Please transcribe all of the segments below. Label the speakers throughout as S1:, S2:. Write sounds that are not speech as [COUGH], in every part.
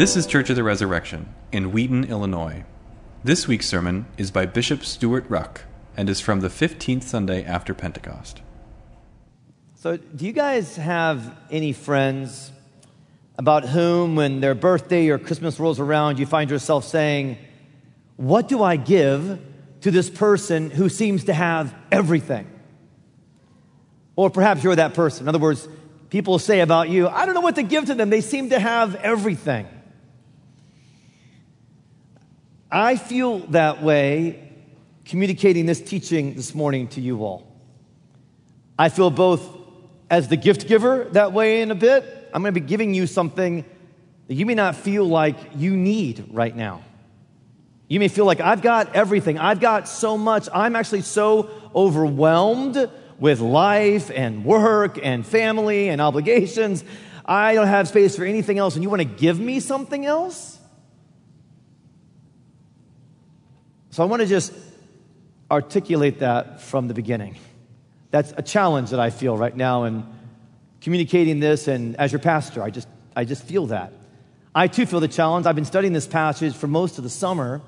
S1: This is Church of the Resurrection in Wheaton, Illinois. This week's sermon is by Bishop Stewart Ruch and is from the 15th Sunday after Pentecost.
S2: So, do you guys have any friends about whom, when their birthday or Christmas rolls around, you find yourself saying, What do I give to this person who seems to have everything? Or perhaps you're that person. In other words, people say about you, I don't know what to give to them. They seem to have everything. I feel that way communicating this teaching this morning to you all. I feel both as the gift giver that way in a bit. I'm going to be giving you something that you may not feel like you need right now. You may feel like I've got everything. I've got so much. I'm actually so overwhelmed with life and work and family and obligations. I don't have space for anything else, and you want to give me something else? So I want to just articulate that from the beginning. That's a challenge that I feel right now in communicating this, and as your pastor, I just, I just feel that. I too feel the challenge. I've been studying this passage for most of the summer,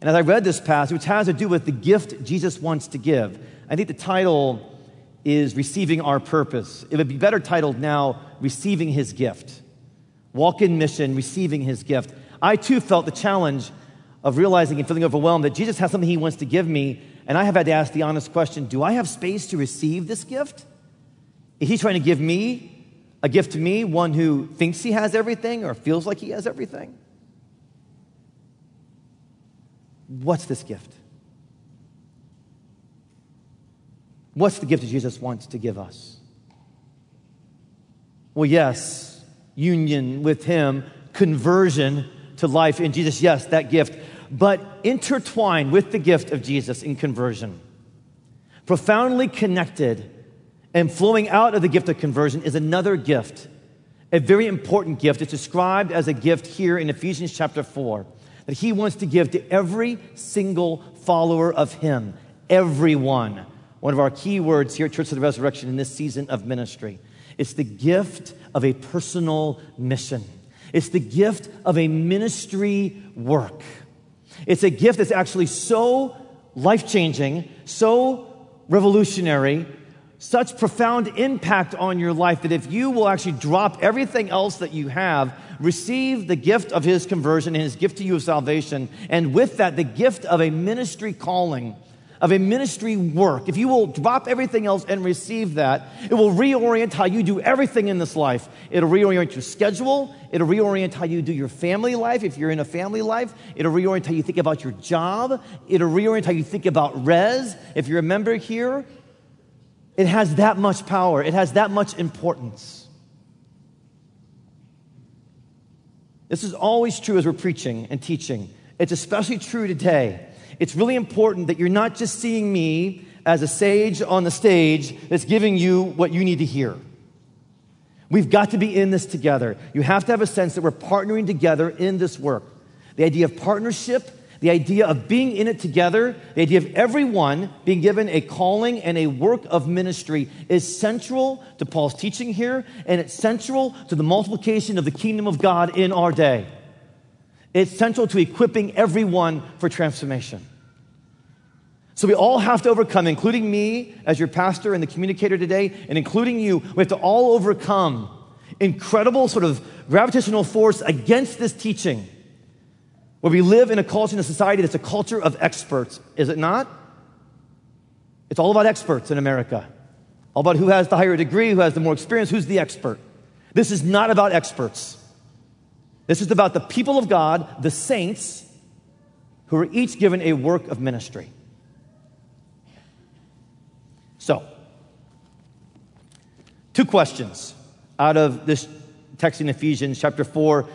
S2: and as I read this passage, which has to do with the gift Jesus wants to give, I think the title is Receiving Our Purpose. It would be better titled now, Receiving His Gift. Walk in mission, receiving His gift. I too felt the challenge of realizing and feeling overwhelmed that Jesus has something he wants to give me, and I have had to ask the honest question do I have space to receive this gift? Is he trying to give me a gift to me, one who thinks he has everything or feels like he has everything? What's this gift? What's the gift that Jesus wants to give us? Well, yes, union with him, conversion to life in Jesus. Yes, that gift but intertwined with the gift of Jesus in conversion. Profoundly connected and flowing out of the gift of conversion is another gift, a very important gift. It's described as a gift here in Ephesians chapter 4 that he wants to give to every single follower of him, everyone. One of our key words here at Church of the Resurrection in this season of ministry. It's the gift of a personal mission. It's the gift of a ministry work. It's a gift that's actually so life changing, so revolutionary, such profound impact on your life that if you will actually drop everything else that you have, receive the gift of His conversion and His gift to you of salvation, and with that, the gift of a ministry calling of a ministry work, if you will drop everything else and receive that, it will reorient how you do everything in this life. It'll reorient your schedule. It'll reorient how you do your family life. If you're in a family life, it'll reorient how you think about your job. It'll reorient how you think about res. If you're a member here, it has that much power. It has that much importance. This is always true as we're preaching and teaching. It's especially true today it's really important that you're not just seeing me as a sage on the stage that's giving you what you need to hear. We've got to be in this together. You have to have a sense that we're partnering together in this work. The idea of partnership, the idea of being in it together, the idea of everyone being given a calling and a work of ministry is central to Paul's teaching here, and it's central to the multiplication of the kingdom of God in our day. It's central to equipping everyone for transformation. So we all have to overcome, including me as your pastor and the communicator today, and including you, we have to all overcome incredible sort of gravitational force against this teaching. Where we live in a culture, in a society that's a culture of experts, is it not? It's all about experts in America. All about who has the higher degree, who has the more experience, who's the expert. This is not about experts. This is about the people of God, the saints, who are each given a work of ministry. So, two questions out of this text in Ephesians chapter 4,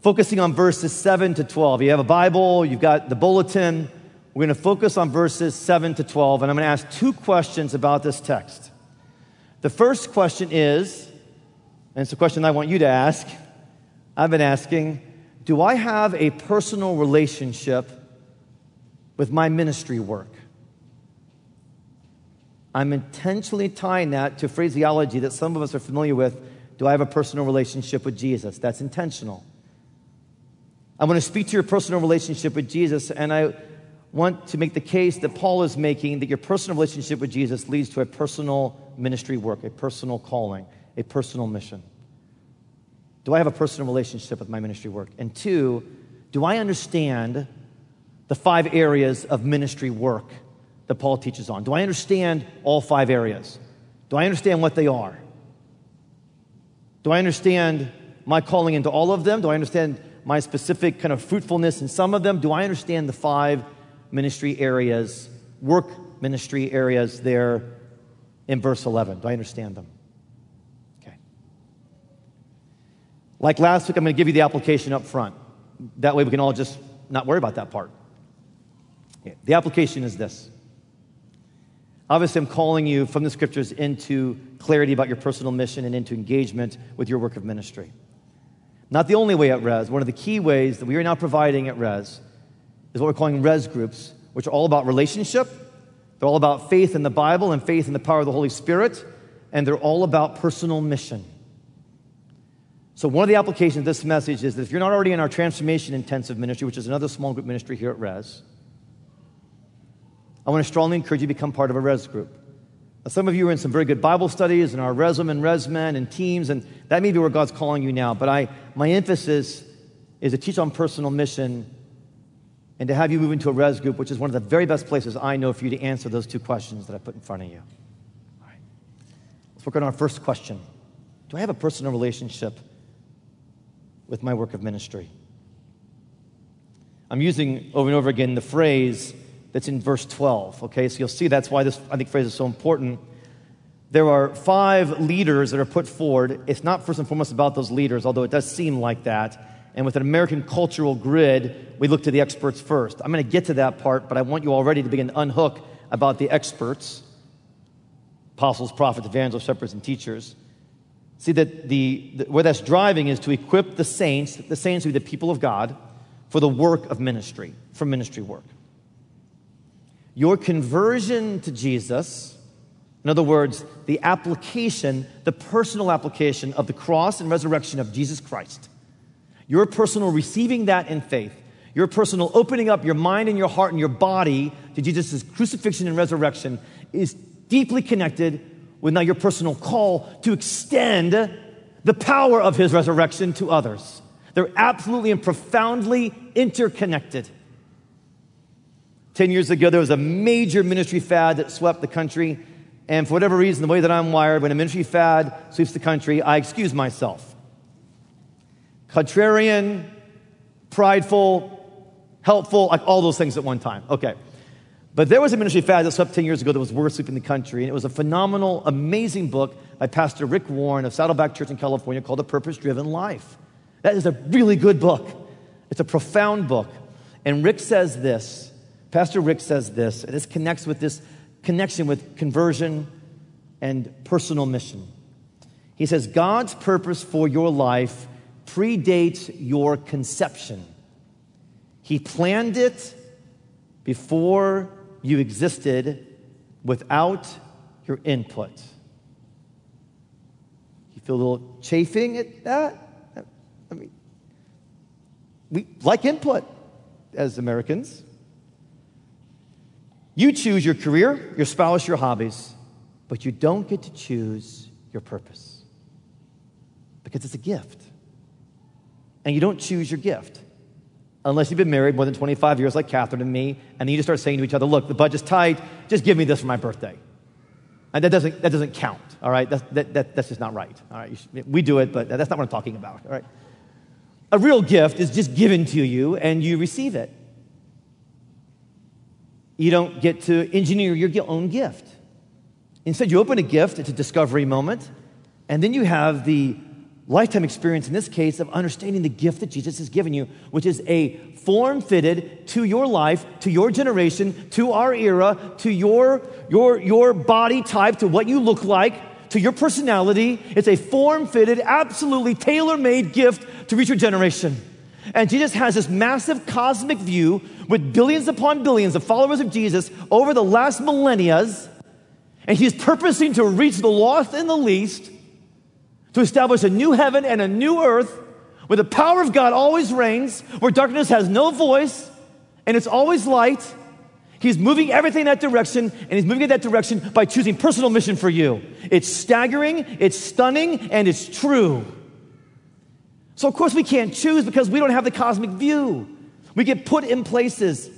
S2: focusing on verses 7 to 12. You have a Bible, you've got the bulletin. We're going to focus on verses 7 to 12, and I'm going to ask two questions about this text. The first question is, and it's a question I want you to ask I've been asking Do I have a personal relationship with my ministry work? I'm intentionally tying that to phraseology that some of us are familiar with. Do I have a personal relationship with Jesus? That's intentional. I want to speak to your personal relationship with Jesus, and I want to make the case that Paul is making that your personal relationship with Jesus leads to a personal ministry work, a personal calling, a personal mission. Do I have a personal relationship with my ministry work? And two, do I understand the five areas of ministry work that Paul teaches on? Do I understand all five areas? Do I understand what they are? Do I understand my calling into all of them? Do I understand my specific kind of fruitfulness in some of them? Do I understand the five ministry areas, work ministry areas there in verse 11? Do I understand them? Okay. Like last week, I'm going to give you the application up front. That way we can all just not worry about that part. The application is this. Obviously, I'm calling you from the scriptures into clarity about your personal mission and into engagement with your work of ministry. Not the only way at Res, one of the key ways that we are now providing at Res is what we're calling res groups, which are all about relationship. They're all about faith in the Bible and faith in the power of the Holy Spirit, and they're all about personal mission. So, one of the applications of this message is that if you're not already in our transformation intensive ministry, which is another small group ministry here at Res, I want to strongly encourage you to become part of a Res group. Now, some of you are in some very good Bible studies and our Resum and Resmen and teams, and that may be where God's calling you now. But I, my emphasis is to teach on personal mission and to have you move into a res group, which is one of the very best places I know for you to answer those two questions that I put in front of you. All right. Let's work on our first question Do I have a personal relationship with my work of ministry? I'm using over and over again the phrase that's in verse 12, okay? So you'll see that's why this, I think, phrase is so important. There are five leaders that are put forward. It's not first and foremost about those leaders, although it does seem like that. And with an American cultural grid, we look to the experts first. I'm going to get to that part, but I want you already to begin to unhook about the experts apostles, prophets, evangelists, shepherds, and teachers. See that the, the, where that's driving is to equip the saints, the saints who be the people of God, for the work of ministry, for ministry work. Your conversion to Jesus, in other words, the application, the personal application of the cross and resurrection of Jesus Christ, your personal receiving that in faith, your personal opening up your mind and your heart and your body to Jesus' crucifixion and resurrection is deeply connected with now your personal call to extend the power of his resurrection to others. They're absolutely and profoundly interconnected. 10 years ago, there was a major ministry fad that swept the country. And for whatever reason, the way that I'm wired, when a ministry fad sweeps the country, I excuse myself contrarian, prideful, helpful, like all those things at one time. Okay. But there was a ministry fad that swept 10 years ago that was worth sweeping the country. And it was a phenomenal, amazing book by Pastor Rick Warren of Saddleback Church in California called A Purpose Driven Life. That is a really good book. It's a profound book. And Rick says this Pastor Rick says this, and this connects with this connection with conversion and personal mission. He says, God's purpose for your life predates your conception. He planned it before you existed without your input. You feel a little chafing at that? I mean, we like input as Americans. You choose your career, your spouse, your hobbies, but you don't get to choose your purpose because it's a gift and you don't choose your gift unless you've been married more than 25 years like Catherine and me, and you just start saying to each other, look, the budget's tight, just give me this for my birthday. And that doesn't, that doesn't count, all right? That's, that, that, that's just not right, all right? Should, we do it, but that's not what I'm talking about, all right? A real gift is just given to you and you receive it. You don't get to engineer your own gift. Instead, you open a gift, it's a discovery moment, and then you have the lifetime experience in this case of understanding the gift that Jesus has given you, which is a form fitted to your life, to your generation, to our era, to your, your, your body type, to what you look like, to your personality. It's a form fitted, absolutely tailor made gift to reach your generation. And Jesus has this massive cosmic view with billions upon billions of followers of Jesus over the last millennia. And he's purposing to reach the lost and the least to establish a new heaven and a new earth where the power of God always reigns, where darkness has no voice, and it's always light. He's moving everything in that direction, and he's moving in that direction by choosing personal mission for you. It's staggering, it's stunning, and it's true. So, of course, we can't choose because we don't have the cosmic view. We get put in places.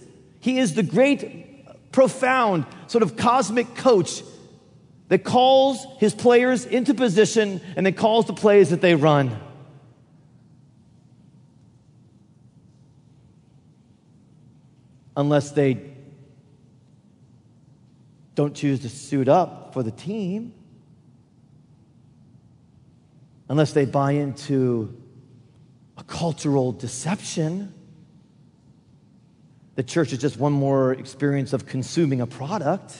S2: He is the great, profound, sort of cosmic coach that calls his players into position and then calls the plays that they run. Unless they don't choose to suit up for the team, unless they buy into a cultural deception. The church is just one more experience of consuming a product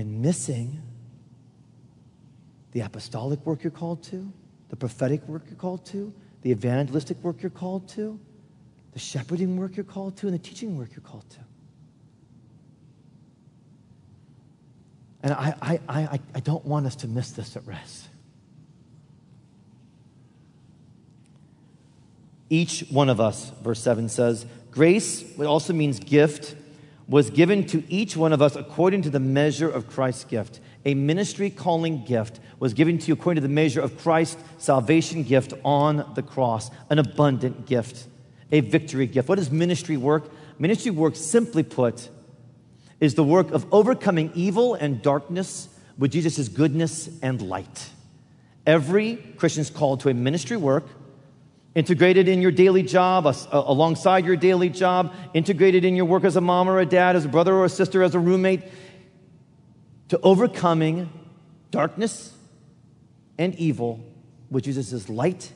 S2: and missing the apostolic work you're called to, the prophetic work you're called to, the evangelistic work you're called to, the shepherding work you're called to, and the teaching work you're called to. And I, I, I, I don't want us to miss this at Res. Each one of us, verse 7 says, grace, what also means gift, was given to each one of us according to the measure of Christ's gift. A ministry calling gift was given to you according to the measure of Christ's salvation gift on the cross, an abundant gift, a victory gift. What is ministry work? Ministry work, simply put, is the work of overcoming evil and darkness with Jesus' goodness and light. Every Christian is called to a ministry work integrated in your daily job, uh, alongside your daily job, integrated in your work as a mom or a dad, as a brother or a sister, as a roommate, to overcoming darkness and evil with Jesus' light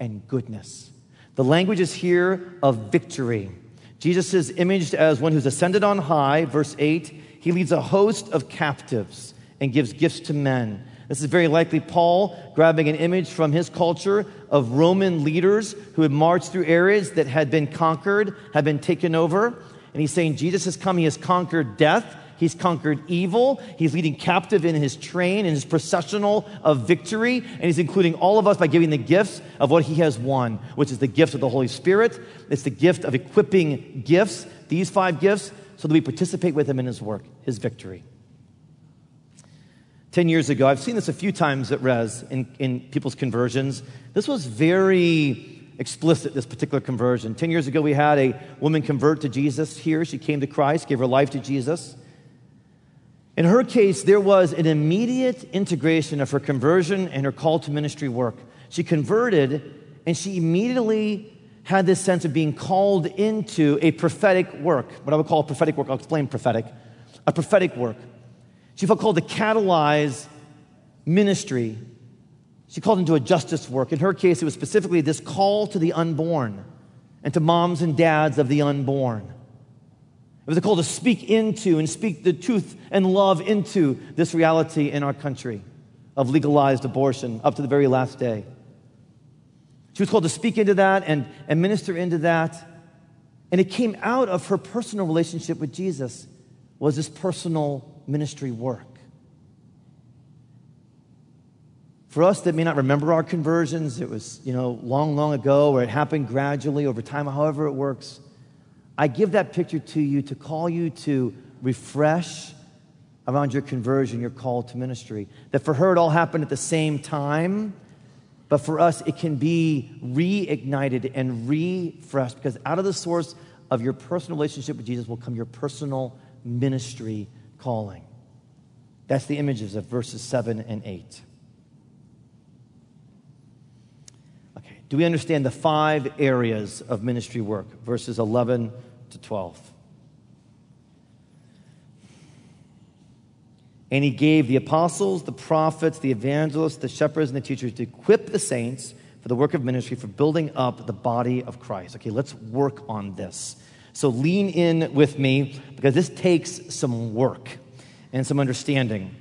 S2: and goodness. The language is here of victory. Jesus is imaged as one who's ascended on high, verse 8. He leads a host of captives and gives gifts to men. This is very likely Paul grabbing an image from his culture of Roman leaders who had marched through areas that had been conquered, had been taken over. And he's saying, Jesus has come, he has conquered death, he's conquered evil, he's leading captive in his train, in his processional of victory, and he's including all of us by giving the gifts of what he has won, which is the gift of the Holy Spirit. It's the gift of equipping gifts, these five gifts, so that we participate with him in his work, his victory. 10 years ago, I've seen this a few times at Res in, in people's conversions. This was very explicit, this particular conversion. 10 years ago, we had a woman convert to Jesus here. She came to Christ, gave her life to Jesus. In her case, there was an immediate integration of her conversion and her call to ministry work. She converted, and she immediately had this sense of being called into a prophetic work, what I would call a prophetic work. I'll explain prophetic. A prophetic work. She felt called to catalyze ministry. She called into a justice work. In her case, it was specifically this call to the unborn and to moms and dads of the unborn. It was a call to speak into and speak the truth and love into this reality in our country of legalized abortion up to the very last day. She was called to speak into that and, and minister into that. And it came out of her personal relationship with Jesus was this personal ministry work. For us that may not remember our conversions, it was, you know, long, long ago, or it happened gradually over time, however it works. I give that picture to you to call you to refresh around your conversion, your call to ministry. That for her, it all happened at the same time, but for us, it can be reignited and refreshed because out of the source of your personal relationship with Jesus will come your personal ministry calling. That's the images of verses 7 and 8. Okay, do we understand the five areas of ministry work, verses 11 to 12? And he gave the apostles, the prophets, the evangelists, the shepherds, and the teachers to equip the saints for the work of ministry, for building up the body of Christ. Okay, let's work on this. So lean in with me because this takes some work and some understanding.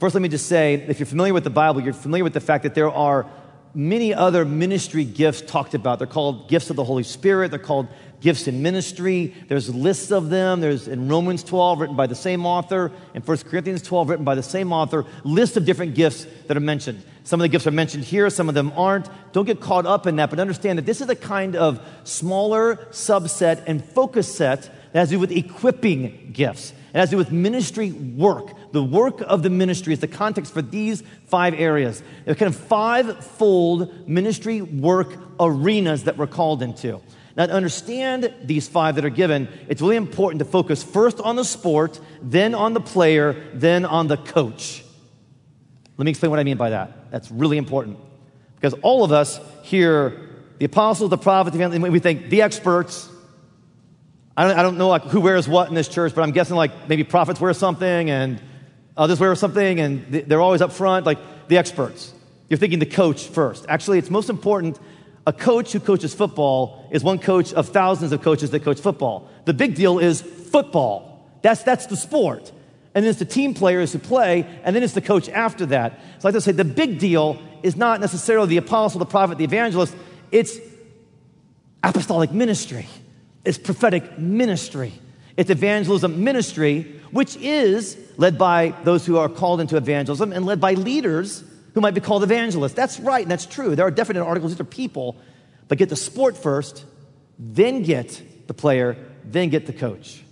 S2: First, let me just say if you're familiar with the Bible, you're familiar with the fact that there are many other ministry gifts talked about. They're called gifts of the Holy Spirit, they're called gifts in ministry. There's lists of them. There's in Romans 12, written by the same author, in 1 Corinthians 12, written by the same author, list of different gifts that are mentioned. Some of the gifts are mentioned here, some of them aren't. Don't get caught up in that, but understand that this is a kind of smaller subset and focus set that has to do with equipping gifts. It has to do with ministry work. The work of the ministry is the context for these five areas. There are kind of five-fold ministry work arenas that we're called into. Now, to understand these five that are given, it's really important to focus first on the sport, then on the player, then on the coach. Let me explain what I mean by that. That's really important. Because all of us hear the apostles, the prophets, the we think the experts, I don't, I don't know like who wears what in this church, but I'm guessing like maybe prophets wear something and others wear something and they're always up front, like the experts. You're thinking the coach first. Actually, it's most important. A coach who coaches football is one coach of thousands of coaches that coach football. The big deal is football. That's, that's the sport. And then it's the team players who play, and then it's the coach after that. So I like to say the big deal is not necessarily the apostle, the prophet, the evangelist, it's apostolic ministry. It's prophetic ministry. It's evangelism ministry, which is led by those who are called into evangelism and led by leaders who might be called evangelists. That's right, and that's true. There are definite articles, these are people, but get the sport first, then get the player, then get the coach.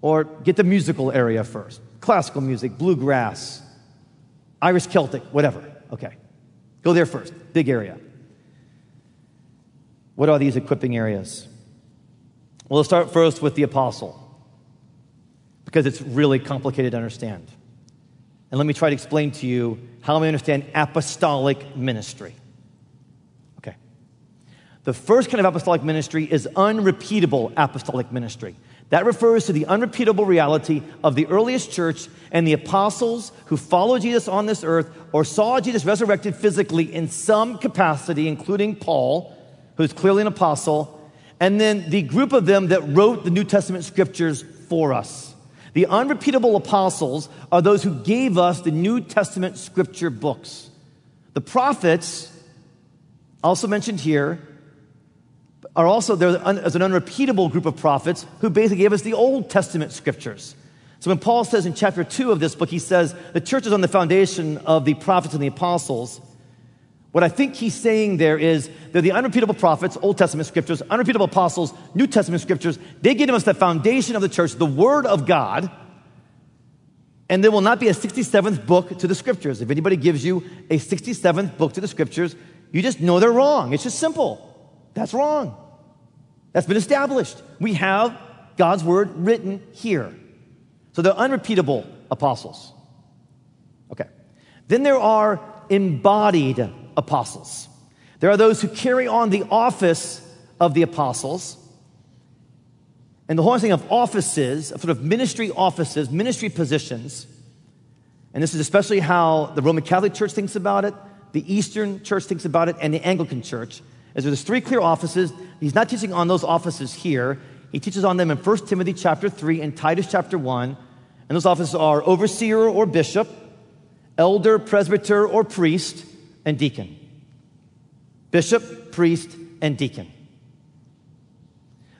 S2: Or get the musical area first classical music, bluegrass, Irish Celtic, whatever. Okay. Go there first, big area. What are these equipping areas? Well, let's start first with the apostle, because it's really complicated to understand. And let me try to explain to you how I understand apostolic ministry. Okay. The first kind of apostolic ministry is unrepeatable apostolic ministry. That refers to the unrepeatable reality of the earliest church and the apostles who followed Jesus on this earth or saw Jesus resurrected physically in some capacity, including Paul who's clearly an apostle, and then the group of them that wrote the New Testament scriptures for us. The unrepeatable apostles are those who gave us the New Testament scripture books. The prophets, also mentioned here, are also there as an unrepeatable group of prophets who basically gave us the Old Testament scriptures. So when Paul says in chapter 2 of this book, he says, the church is on the foundation of the prophets and the apostles. What I think he's saying there is they're the unrepeatable prophets, Old Testament scriptures, unrepeatable apostles, New Testament scriptures. They give us the foundation of the church, the Word of God. And there will not be a 67th book to the scriptures. If anybody gives you a 67th book to the scriptures, you just know they're wrong. It's just simple. That's wrong. That's been established. We have God's Word written here. So they're unrepeatable apostles. Okay. Then there are embodied apostles. There are those who carry on the office of the apostles. And the whole thing of offices, sort of ministry offices, ministry positions, and this is especially how the Roman Catholic Church thinks about it, the Eastern Church thinks about it, and the Anglican Church, is there's three clear offices. He's not teaching on those offices here. He teaches on them in 1 Timothy chapter 3 and Titus chapter 1. And those offices are overseer or bishop, elder, presbyter, or priest, and deacon. Bishop, priest, and deacon.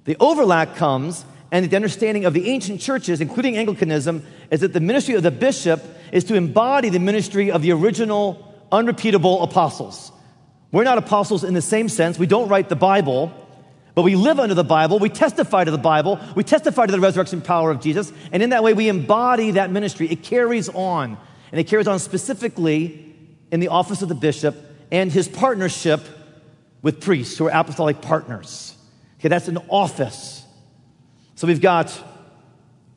S2: The overlap comes, and the understanding of the ancient churches, including Anglicanism, is that the ministry of the bishop is to embody the ministry of the original, unrepeatable apostles. We're not apostles in the same sense. We don't write the Bible, but we live under the Bible. We testify to the Bible. We testify to the resurrection power of Jesus. And in that way, we embody that ministry. It carries on. And it carries on specifically in the office of the bishop and his partnership with priests who are apostolic partners. Okay, that's an office. So we've got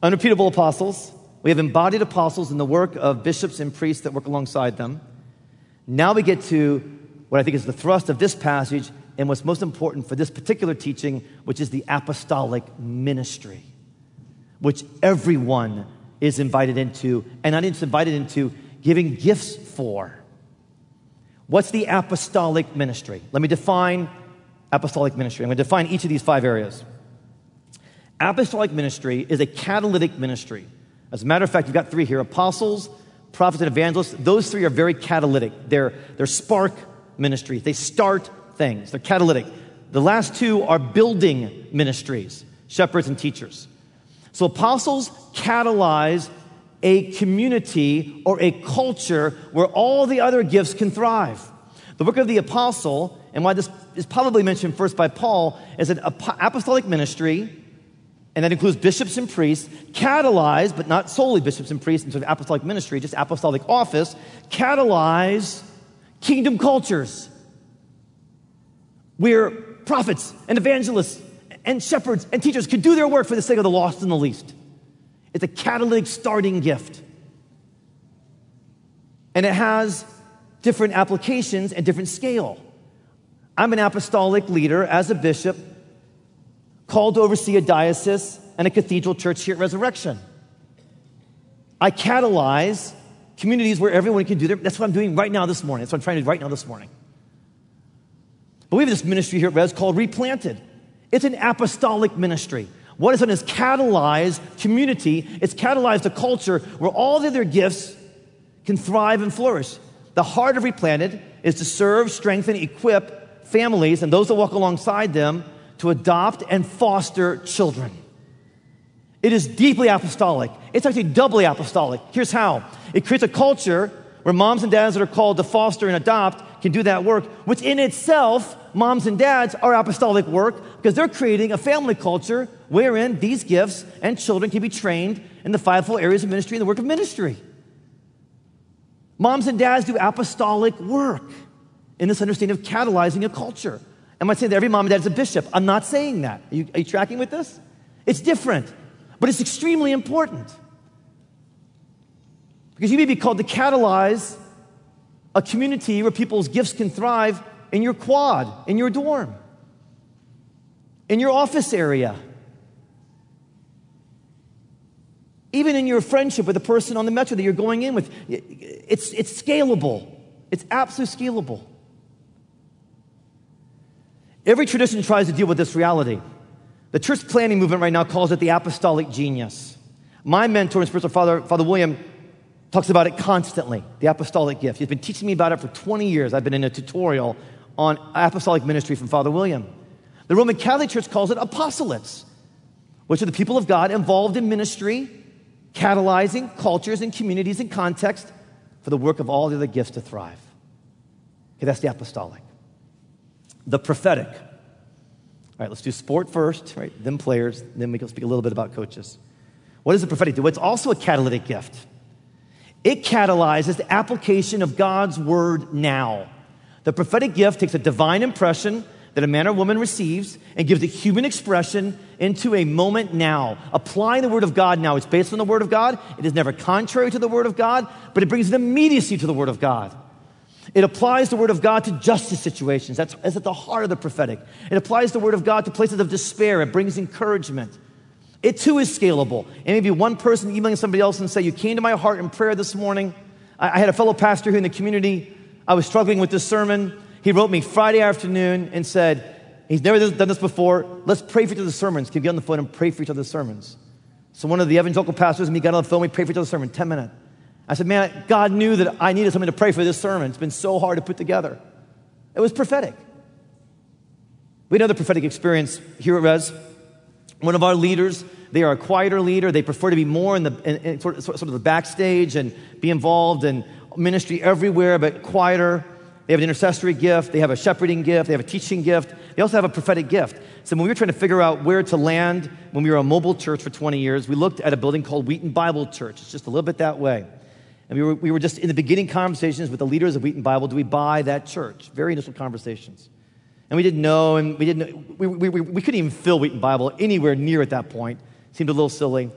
S2: unrepeatable apostles. We have embodied apostles in the work of bishops and priests that work alongside them. Now we get to what I think is the thrust of this passage and what's most important for this particular teaching, which is the apostolic ministry, which everyone is invited into, and not just invited into, giving gifts for. What's the apostolic ministry? Let me define apostolic ministry. I'm going to define each of these five areas. Apostolic ministry is a catalytic ministry. As a matter of fact, you've got three here apostles, prophets, and evangelists. Those three are very catalytic. They're, they're spark ministries, they start things, they're catalytic. the last two are building ministries, shepherds and teachers. So apostles catalyze a community or a culture where all the other gifts can thrive. The work of the apostle, and why this is probably mentioned first by Paul, is an apostolic ministry, and that includes bishops and priests, catalyze, but not solely bishops and priests in sort of apostolic ministry, just apostolic office, catalyze kingdom cultures where prophets and evangelists and shepherds and teachers can do their work for the sake of the lost and the least. It's a catalytic starting gift. And it has different applications and different scale. I'm an apostolic leader as a bishop called to oversee a diocese and a cathedral church here at Resurrection. I catalyze communities where everyone can do their that's what I'm doing right now this morning. That's what I'm trying to do right now this morning. But we have this ministry here at Res called Replanted. It's an apostolic ministry. What it's done is catalyze community, it's catalyzed a culture where all the other gifts can thrive and flourish. The heart of Replanted is to serve, strengthen, equip families and those that walk alongside them to adopt and foster children. It is deeply apostolic. It's actually doubly apostolic. Here's how it creates a culture where moms and dads that are called to foster and adopt can do that work, which in itself, moms and dads are apostolic work because they're creating a family culture wherein these gifts and children can be trained in the fivefold areas of ministry and the work of ministry. Moms and dads do apostolic work in this understanding of catalyzing a culture. Am I saying that every mom and dad is a bishop? I'm not saying that. Are you, are you tracking with this? It's different, but it's extremely important. Because you may be called to catalyze a community where people's gifts can thrive in your quad, in your dorm, in your office area, even in your friendship with the person on the metro that you're going in with. It's, it's scalable, it's absolutely scalable. Every tradition tries to deal with this reality. The church planting movement right now calls it the apostolic genius. My mentor and spiritual father, Father William, talks about it constantly the apostolic gift. He's been teaching me about it for 20 years. I've been in a tutorial on apostolic ministry from Father William. The Roman Catholic Church calls it apostolates, which are the people of God involved in ministry, catalyzing cultures and communities and context for the work of all the other gifts to thrive. Okay, that's the apostolic. The prophetic. All right, let's do sport first, right? Then players, then we can speak a little bit about coaches. What does the prophetic do? It's also a catalytic gift. It catalyzes the application of God's word now. The prophetic gift takes a divine impression that a man or woman receives and gives a human expression into a moment now. Applying the word of God now. It's based on the word of God. It is never contrary to the word of God, but it brings an immediacy to the word of God. It applies the word of God to justice situations. That's, that's at the heart of the prophetic. It applies the word of God to places of despair. It brings encouragement. It too is scalable. And maybe one person emailing somebody else and say, You came to my heart in prayer this morning. I, I had a fellow pastor here in the community. I was struggling with this sermon. He wrote me Friday afternoon and said, He's never done this before. Let's pray for each other's sermons. Can you get on the phone and pray for each other's sermons? So one of the evangelical pastors and me got on the phone. We prayed for each other's sermon, 10 minutes. I said, Man, God knew that I needed something to pray for this sermon. It's been so hard to put together. It was prophetic. We know the prophetic experience here at Res. One of our leaders they are a quieter leader. They prefer to be more in the in, in sort, of, sort of the backstage and be involved in ministry everywhere, but quieter. They have an intercessory gift. They have a shepherding gift. They have a teaching gift. They also have a prophetic gift. So when we were trying to figure out where to land when we were a mobile church for 20 years, we looked at a building called Wheaton Bible Church. It's just a little bit that way. And we were, we were just in the beginning conversations with the leaders of Wheaton Bible. Do we buy that church? Very initial conversations. And we didn't know, and we didn't we, we, we, we couldn't even fill Wheaton Bible anywhere near at that point. It Seemed a little silly.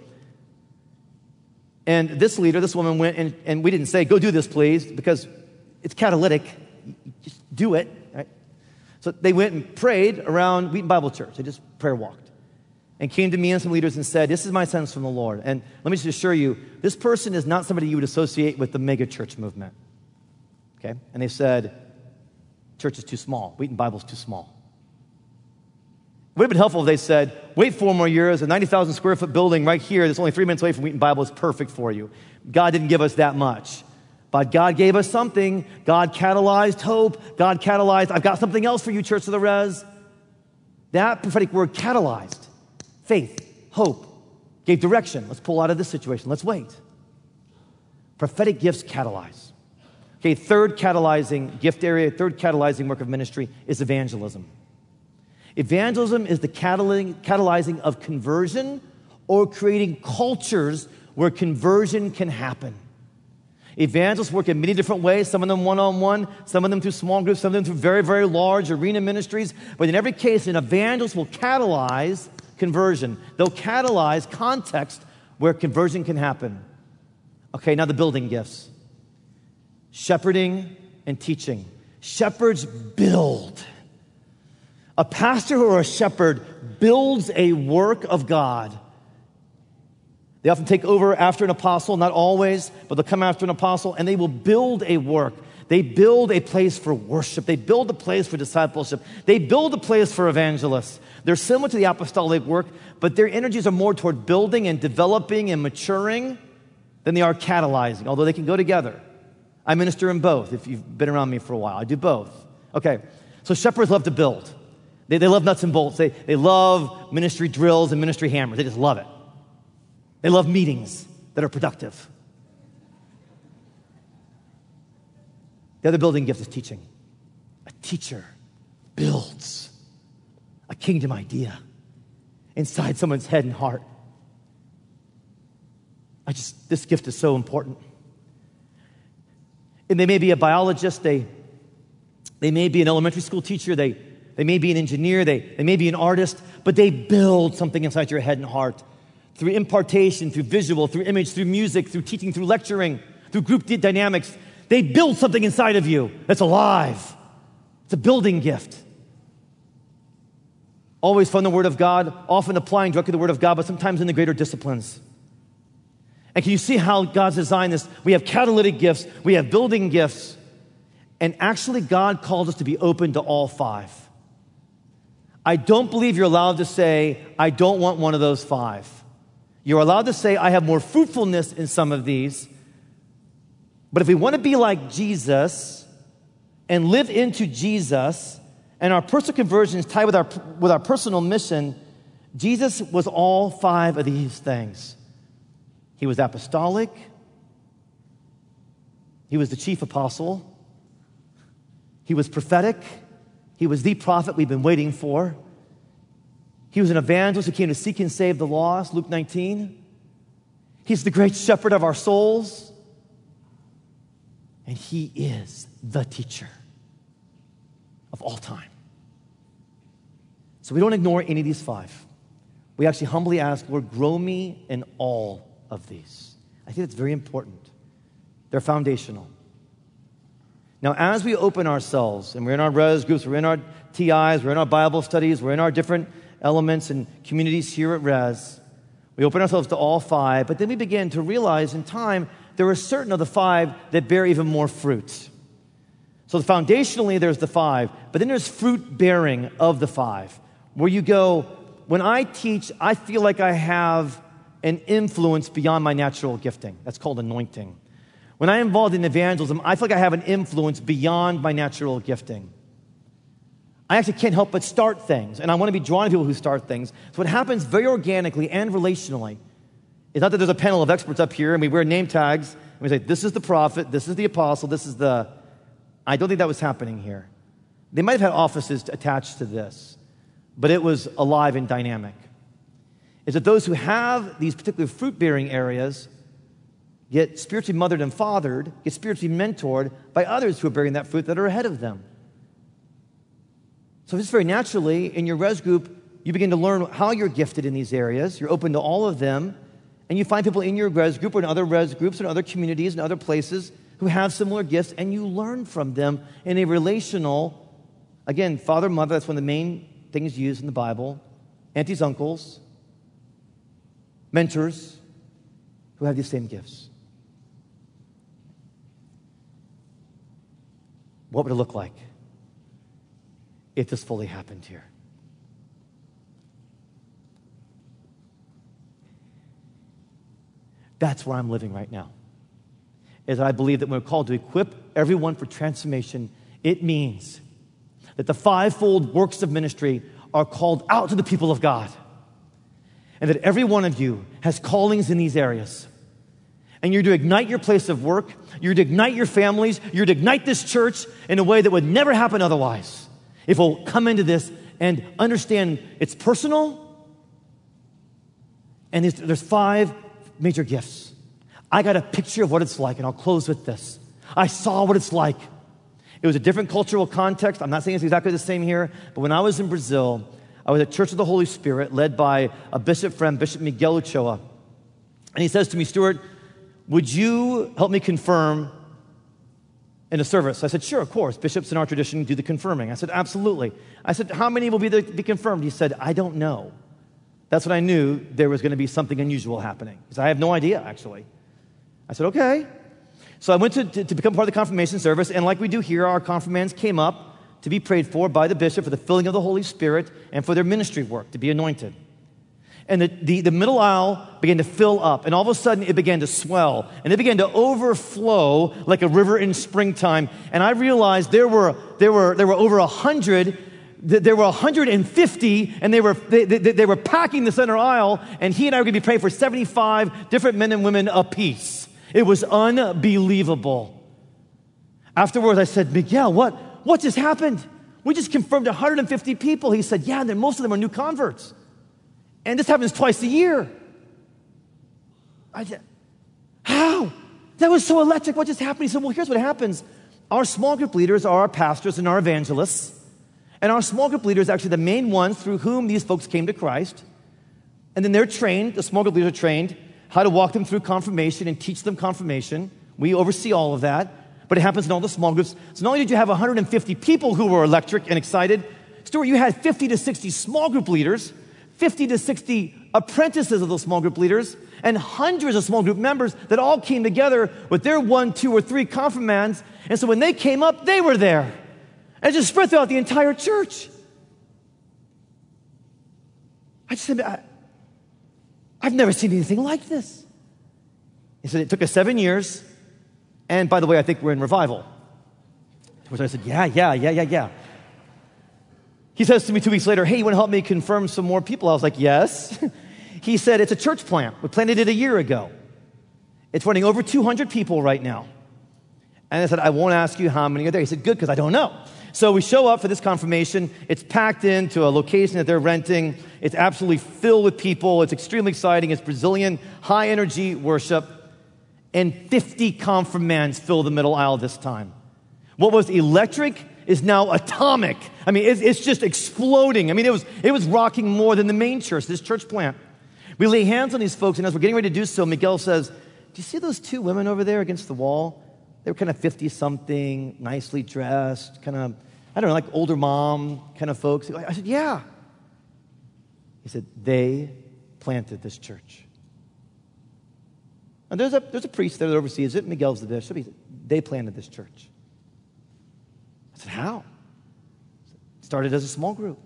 S2: And this leader, this woman went and, and we didn't say, go do this, please, because it's catalytic. Just do it. Right? So they went and prayed around Wheaton Bible Church. They just prayer walked and came to me and some leaders and said, This is my sense from the Lord. And let me just assure you, this person is not somebody you would associate with the mega church movement. Okay? And they said, Church is too small. Wheaton Bible is too small would have been helpful if they said, wait four more years, a 90,000 square foot building right here that's only three minutes away from Wheaton Bible is perfect for you. God didn't give us that much. But God gave us something. God catalyzed hope. God catalyzed, I've got something else for you, Church of the Res. That prophetic word catalyzed faith, hope, gave direction. Let's pull out of this situation. Let's wait. Prophetic gifts catalyze. Okay, third catalyzing gift area, third catalyzing work of ministry is evangelism. Evangelism is the catalyzing of conversion or creating cultures where conversion can happen. Evangelists work in many different ways, some of them one on one, some of them through small groups, some of them through very, very large arena ministries. But in every case, an evangelist will catalyze conversion, they'll catalyze context where conversion can happen. Okay, now the building gifts shepherding and teaching. Shepherds build. A pastor or a shepherd builds a work of God. They often take over after an apostle, not always, but they'll come after an apostle and they will build a work. They build a place for worship. They build a place for discipleship. They build a place for evangelists. They're similar to the apostolic work, but their energies are more toward building and developing and maturing than they are catalyzing, although they can go together. I minister in both if you've been around me for a while. I do both. Okay, so shepherds love to build. They, they love nuts and bolts. They, they love ministry drills and ministry hammers. They just love it. They love meetings that are productive. The other building gift is teaching. A teacher builds a kingdom idea inside someone's head and heart. I just, this gift is so important. And they may be a biologist, they, they may be an elementary school teacher, they, they may be an engineer, they, they may be an artist, but they build something inside your head and heart through impartation, through visual, through image, through music, through teaching, through lecturing, through group dynamics. They build something inside of you that's alive. It's a building gift. Always from the Word of God, often applying directly the Word of God, but sometimes in the greater disciplines. And can you see how God's designed this? We have catalytic gifts, we have building gifts, and actually, God calls us to be open to all five. I don't believe you're allowed to say, I don't want one of those five. You're allowed to say, I have more fruitfulness in some of these. But if we want to be like Jesus and live into Jesus, and our personal conversion is tied with our, with our personal mission, Jesus was all five of these things. He was apostolic. He was the chief apostle. He was prophetic. He was the prophet we've been waiting for. He was an evangelist who came to seek and save the lost, Luke 19. He's the great shepherd of our souls. And he is the teacher of all time. So we don't ignore any of these five. We actually humbly ask, Lord, grow me in all of these. I think it's very important. They're foundational. Now, as we open ourselves, and we're in our res groups, we're in our TIs, we're in our Bible studies, we're in our different elements and communities here at Res, we open ourselves to all five, but then we begin to realize in time there are certain of the five that bear even more fruit. So, foundationally, there's the five, but then there's fruit bearing of the five, where you go, when I teach, I feel like I have an influence beyond my natural gifting. That's called anointing. When I'm involved in evangelism, I feel like I have an influence beyond my natural gifting. I actually can't help but start things, and I want to be drawn to people who start things. So, what happens very organically and relationally is not that there's a panel of experts up here and we wear name tags and we say, This is the prophet, this is the apostle, this is the. I don't think that was happening here. They might have had offices attached to this, but it was alive and dynamic is that those who have these particular fruit bearing areas get spiritually mothered and fathered, get spiritually mentored by others who are bearing that fruit that are ahead of them. So, just very naturally, in your res group, you begin to learn how you're gifted in these areas. You're open to all of them. And you find people in your res group or in other res groups and other communities and other places who have similar gifts, and you learn from them in a relational, again, father, mother, that's one of the main things used in the Bible, aunties, uncles, mentors who have these same gifts. What would it look like if this fully happened here? That's where I'm living right now. Is that I believe that when we're called to equip everyone for transformation, it means that the fivefold works of ministry are called out to the people of God. And that every one of you has callings in these areas. And you're to ignite your place of work, you're to ignite your families, you're to ignite this church in a way that would never happen otherwise. If we'll come into this and understand it's personal, and there's five major gifts. I got a picture of what it's like, and I'll close with this. I saw what it's like. It was a different cultural context. I'm not saying it's exactly the same here, but when I was in Brazil, I was at Church of the Holy Spirit led by a bishop friend, Bishop Miguel Uchôa. And he says to me, Stewart, would you help me confirm in a service? I said, Sure, of course. Bishops in our tradition do the confirming. I said, Absolutely. I said, How many will be, the, be confirmed? He said, I don't know. That's when I knew there was going to be something unusual happening. Because I have no idea, actually. I said, Okay. So I went to, to, to become part of the confirmation service, and like we do here, our confirmands came up to be prayed for by the bishop for the filling of the Holy Spirit and for their ministry work, to be anointed. And the, the, the, middle aisle began to fill up, and all of a sudden it began to swell, and it began to overflow like a river in springtime. And I realized there were, there were, there were over a hundred, there were 150, and they were, they, they, they were packing the center aisle, and he and I were going to be praying for 75 different men and women apiece. It was unbelievable. Afterwards, I said, Miguel, what, what just happened? We just confirmed 150 people. He said, Yeah, and most of them are new converts. And this happens twice a year. I said, How? That was so electric. What just happened? He said, Well, here's what happens. Our small group leaders are our pastors and our evangelists. And our small group leaders are actually the main ones through whom these folks came to Christ. And then they're trained, the small group leaders are trained how to walk them through confirmation and teach them confirmation. We oversee all of that but it happens in all the small groups. So not only did you have 150 people who were electric and excited, Stewart, you had 50 to 60 small group leaders, 50 to 60 apprentices of those small group leaders, and hundreds of small group members that all came together with their one, two, or three confirmands. And so when they came up, they were there. And just spread throughout the entire church. I just said, I, I've never seen anything like this. He said, it took us seven years and by the way, I think we're in revival. Which I said, Yeah, yeah, yeah, yeah, yeah. He says to me two weeks later, Hey, you want to help me confirm some more people? I was like, Yes. [LAUGHS] he said, It's a church plant. We planted it a year ago. It's running over 200 people right now. And I said, I won't ask you how many are there. He said, Good, because I don't know. So we show up for this confirmation. It's packed into a location that they're renting. It's absolutely filled with people. It's extremely exciting. It's Brazilian high energy worship and 50 confirmands fill the middle aisle this time. What was electric is now atomic. I mean, it's, it's, just exploding. I mean, it was, it was rocking more than the main church, this church plant. We lay hands on these folks, and as we're getting ready to do so, Miguel says, Do you see those two women over there against the wall? They were kind of 50 something, nicely dressed, kind of, I don't know, like older mom kind of folks. I said, Yeah. He said, They planted this church. And there's a, there's a priest there that oversees it. Miguel's the bishop. He said, they planted this church. I said, how? Started as a small group.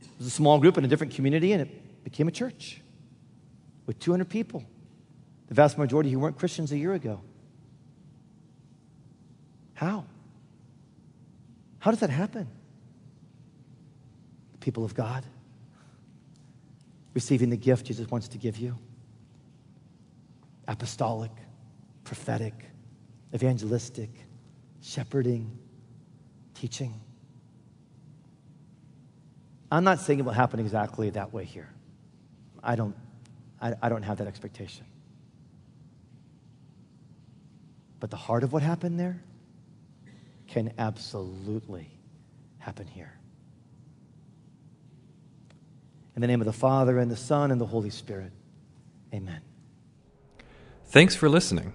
S2: It was a small group in a different community, and it became a church with 200 people. The vast majority who weren't Christians a year ago. How? How does that happen? The people of God receiving the gift Jesus wants to give you apostolic, prophetic, evangelistic, shepherding, teaching. I'm not saying it will happen exactly that way here. I don't, I, I don't have that expectation. But the heart of what happened there can absolutely happen here. In the name of the Father, and the Son, and the Holy Spirit, amen.
S1: Thanks for listening.